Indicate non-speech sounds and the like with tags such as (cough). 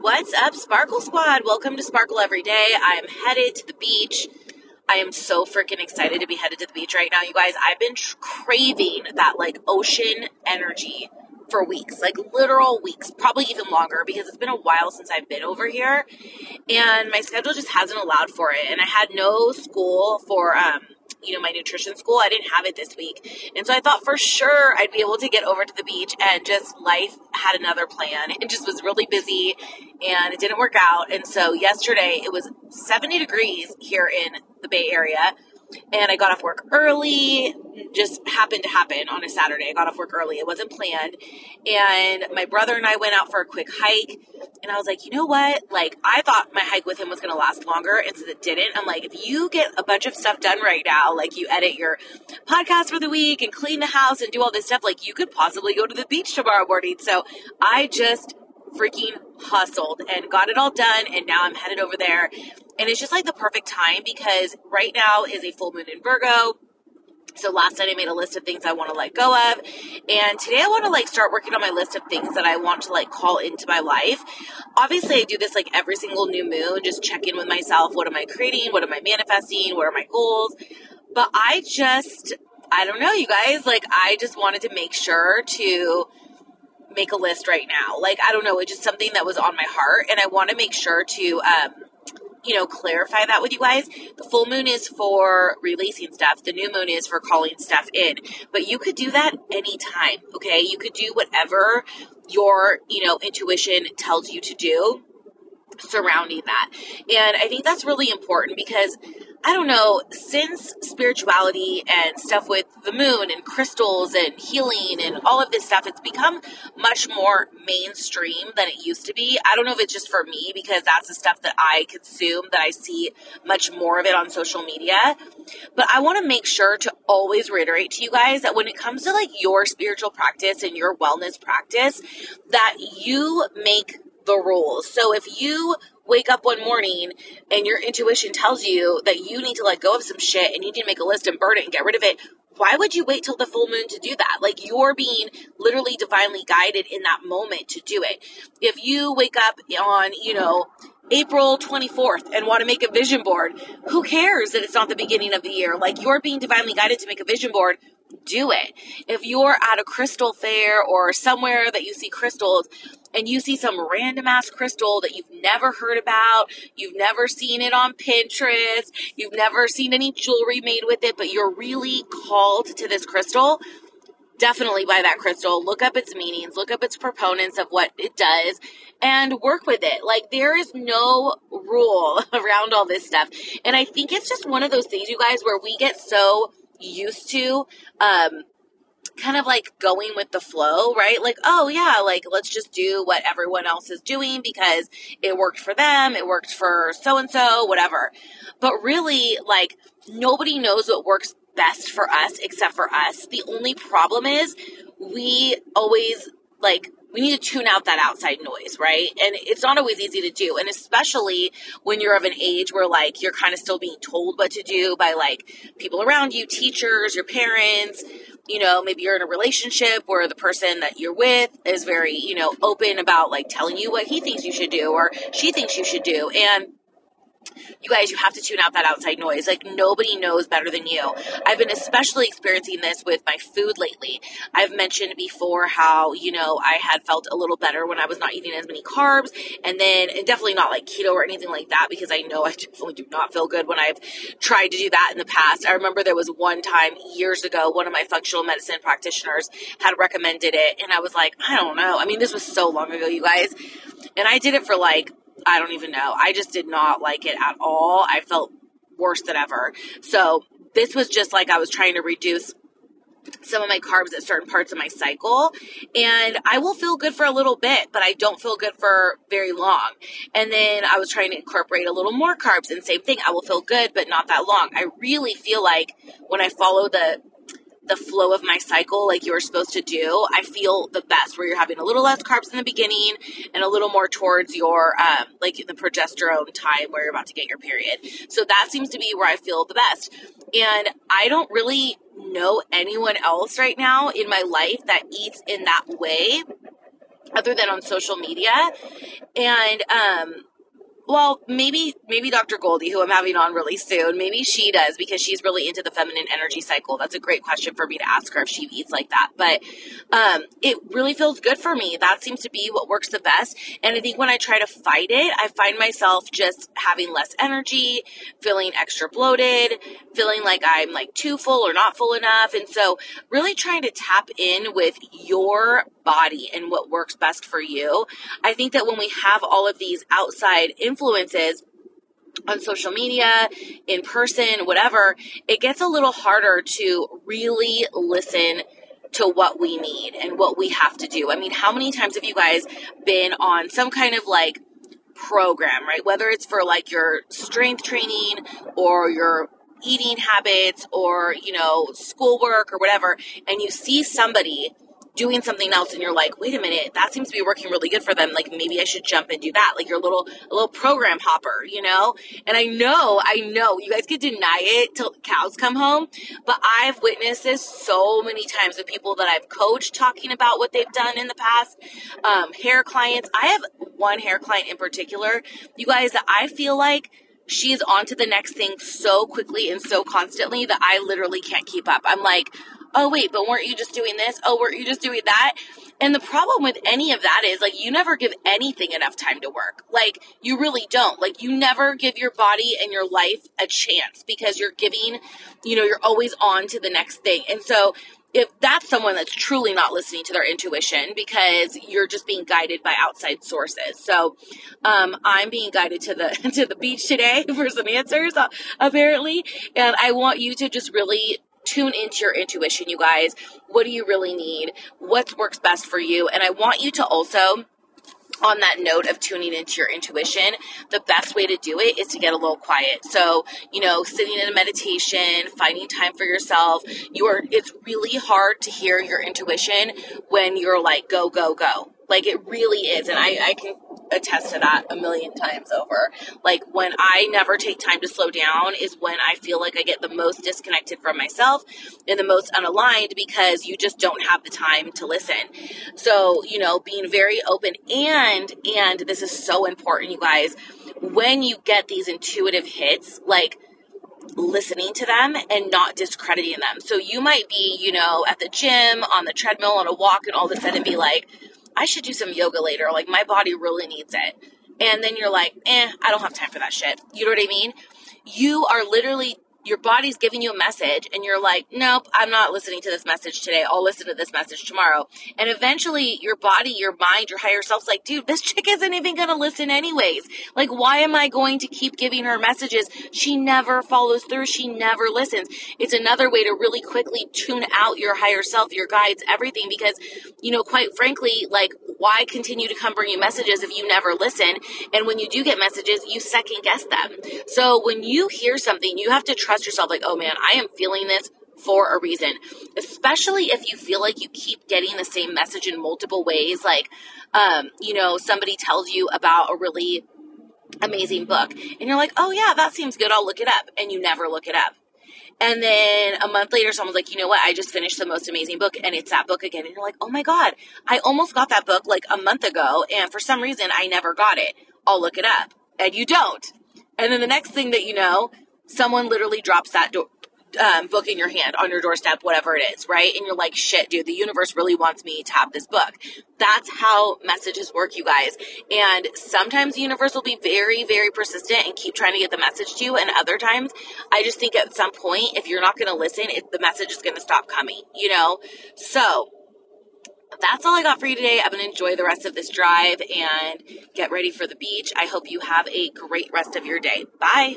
What's up, Sparkle Squad? Welcome to Sparkle Every Day. I am headed to the beach. I am so freaking excited to be headed to the beach right now, you guys. I've been tr- craving that like ocean energy for weeks, like literal weeks, probably even longer because it's been a while since I've been over here and my schedule just hasn't allowed for it. And I had no school for um, you know, my nutrition school. I didn't have it this week. And so I thought for sure I'd be able to get over to the beach and just life had another plan. It just was really busy and it didn't work out. And so yesterday it was 70 degrees here in the Bay Area and I got off work early. Just happened to happen on a Saturday. I got off work early. It wasn't planned. And my brother and I went out for a quick hike. And I was like, you know what? Like, I thought my hike with him was going to last longer. And since it didn't, I'm like, if you get a bunch of stuff done right now, like you edit your podcast for the week and clean the house and do all this stuff, like you could possibly go to the beach tomorrow morning. So I just freaking hustled and got it all done. And now I'm headed over there and it's just like the perfect time because right now is a full moon in Virgo. So last night I made a list of things I want to let go of. And today I want to like start working on my list of things that I want to like call into my life. Obviously I do this like every single new moon, just check in with myself. What am I creating? What am I manifesting? What are my goals? But I just, I don't know, you guys, like I just wanted to make sure to make a list right now. Like, I don't know, it's just something that was on my heart and I want to make sure to, um, you know, clarify that with you guys. The full moon is for releasing stuff. The new moon is for calling stuff in. But you could do that anytime, okay? You could do whatever your, you know, intuition tells you to do surrounding that. And I think that's really important because I don't know, since spirituality and stuff with the moon and crystals and healing and all of this stuff, it's become much more mainstream than it used to be. I don't know if it's just for me because that's the stuff that I consume, that I see much more of it on social media. But I want to make sure to always reiterate to you guys that when it comes to like your spiritual practice and your wellness practice, that you make the rules. So if you wake up one morning and your intuition tells you that you need to let go of some shit and you need to make a list and burn it and get rid of it, why would you wait till the full moon to do that? Like you're being literally divinely guided in that moment to do it. If you wake up on, you know, April 24th and want to make a vision board, who cares that it's not the beginning of the year? Like you're being divinely guided to make a vision board do it. If you're at a crystal fair or somewhere that you see crystals and you see some random ass crystal that you've never heard about, you've never seen it on Pinterest, you've never seen any jewelry made with it, but you're really called to this crystal, definitely buy that crystal. Look up its meanings, look up its proponents of what it does, and work with it. Like, there is no rule (laughs) around all this stuff. And I think it's just one of those things, you guys, where we get so used to um kind of like going with the flow, right? Like, oh yeah, like let's just do what everyone else is doing because it worked for them, it worked for so and so, whatever. But really, like, nobody knows what works best for us except for us. The only problem is we always like we need to tune out that outside noise, right? And it's not always easy to do. And especially when you're of an age where like you're kind of still being told what to do by like people around you, teachers, your parents, you know, maybe you're in a relationship where the person that you're with is very, you know, open about like telling you what he thinks you should do or she thinks you should do. And you guys, you have to tune out that outside noise. Like nobody knows better than you. I've been especially experiencing this with my food lately. I've mentioned before how, you know, I had felt a little better when I was not eating as many carbs and then and definitely not like keto or anything like that because I know I (laughs) definitely do not feel good when I've tried to do that in the past. I remember there was one time years ago, one of my functional medicine practitioners had recommended it and I was like, I don't know. I mean, this was so long ago, you guys. And I did it for like I don't even know. I just did not like it at all. I felt worse than ever. So this was just like I was trying to reduce some of my carbs at certain parts of my cycle and I will feel good for a little bit, but I don't feel good for very long. And then I was trying to incorporate a little more carbs and same thing. I will feel good, but not that long. I really feel like when I follow the the flow of my cycle like you are supposed to do, I feel the best where you're having a little less carbs in the beginning and a little more towards your um, like the progesterone time where you're about to get your period. So that seems to be where I feel the best. And I don't really know anyone else right now in my life that eats in that way other than on social media. And um, well, maybe maybe Dr. Goldie, who I'm having on really soon, maybe she does because she's really into the feminine energy cycle. That's a great question for me to ask her if she eats like that. But um, it really feels good for me. That seems to be what works the best. And I think when I try to fight it, I find myself just having less energy, feeling extra bloated, feeling like I'm like too full or not full enough. And so, really trying to tap in with your body and what works best for you. I think that when we have all of these outside influences, on social media, in person, whatever, it gets a little harder to really listen to what we need and what we have to do. I mean, how many times have you guys been on some kind of like program, right? Whether it's for like your strength training or your eating habits or, you know, schoolwork or whatever, and you see somebody doing something else and you're like, wait a minute, that seems to be working really good for them. Like maybe I should jump and do that. Like your little a little program hopper, you know? And I know, I know you guys could deny it till cows come home, but I've witnessed this so many times with people that I've coached talking about what they've done in the past. Um, hair clients. I have one hair client in particular, you guys, that I feel like she's on to the next thing so quickly and so constantly that I literally can't keep up. I'm like, oh wait, but weren't you just doing this? Oh, weren't you just doing that? And the problem with any of that is like you never give anything enough time to work. Like you really don't. Like you never give your body and your life a chance because you're giving, you know, you're always on to the next thing. And so if that's someone that's truly not listening to their intuition because you're just being guided by outside sources. So um, I'm being guided to the (laughs) to the beach today (laughs) for some answers uh, apparently, and I want you to just really tune into your intuition, you guys. What do you really need? What works best for you? And I want you to also on that note of tuning into your intuition, the best way to do it is to get a little quiet. So, you know, sitting in a meditation, finding time for yourself. You are it's really hard to hear your intuition when you're like go go go. Like it really is. And I, I can attest to that a million times over. Like when I never take time to slow down is when I feel like I get the most disconnected from myself and the most unaligned because you just don't have the time to listen. So, you know, being very open and, and this is so important, you guys, when you get these intuitive hits, like, listening to them and not discrediting them. So you might be, you know, at the gym, on the treadmill, on a walk, and all of a sudden be like, I should do some yoga later. Like my body really needs it. And then you're like, eh, I don't have time for that shit. You know what I mean? You are literally your body's giving you a message and you're like, nope, I'm not listening to this message today. I'll listen to this message tomorrow. And eventually your body, your mind, your higher self's like, dude, this chick isn't even going to listen anyways. Like, why am I going to keep giving her messages? She never follows through. She never listens. It's another way to really quickly tune out your higher self, your guides, everything. Because, you know, quite frankly, like, why continue to come bring you messages if you never listen? And when you do get messages, you second guess them. So when you hear something, you have to trust yourself like, oh man, I am feeling this for a reason. Especially if you feel like you keep getting the same message in multiple ways. Like, um, you know, somebody tells you about a really amazing book and you're like, oh yeah, that seems good. I'll look it up. And you never look it up. And then a month later, someone's like, you know what? I just finished the most amazing book and it's that book again. And you're like, oh my God, I almost got that book like a month ago. And for some reason, I never got it. I'll look it up. And you don't. And then the next thing that you know, someone literally drops that do- um, book in your hand on your doorstep, whatever it is, right? And you're like, shit, dude, the universe really wants me to have this book. That's how messages work, you guys. And sometimes the universe will be very, very persistent and keep trying to get the message to you. And other times, I just think at some point, if you're not going to listen, it, the message is going to stop coming, you know? So, that's all I got for you today. I'm going to enjoy the rest of this drive and get ready for the beach. I hope you have a great rest of your day. Bye.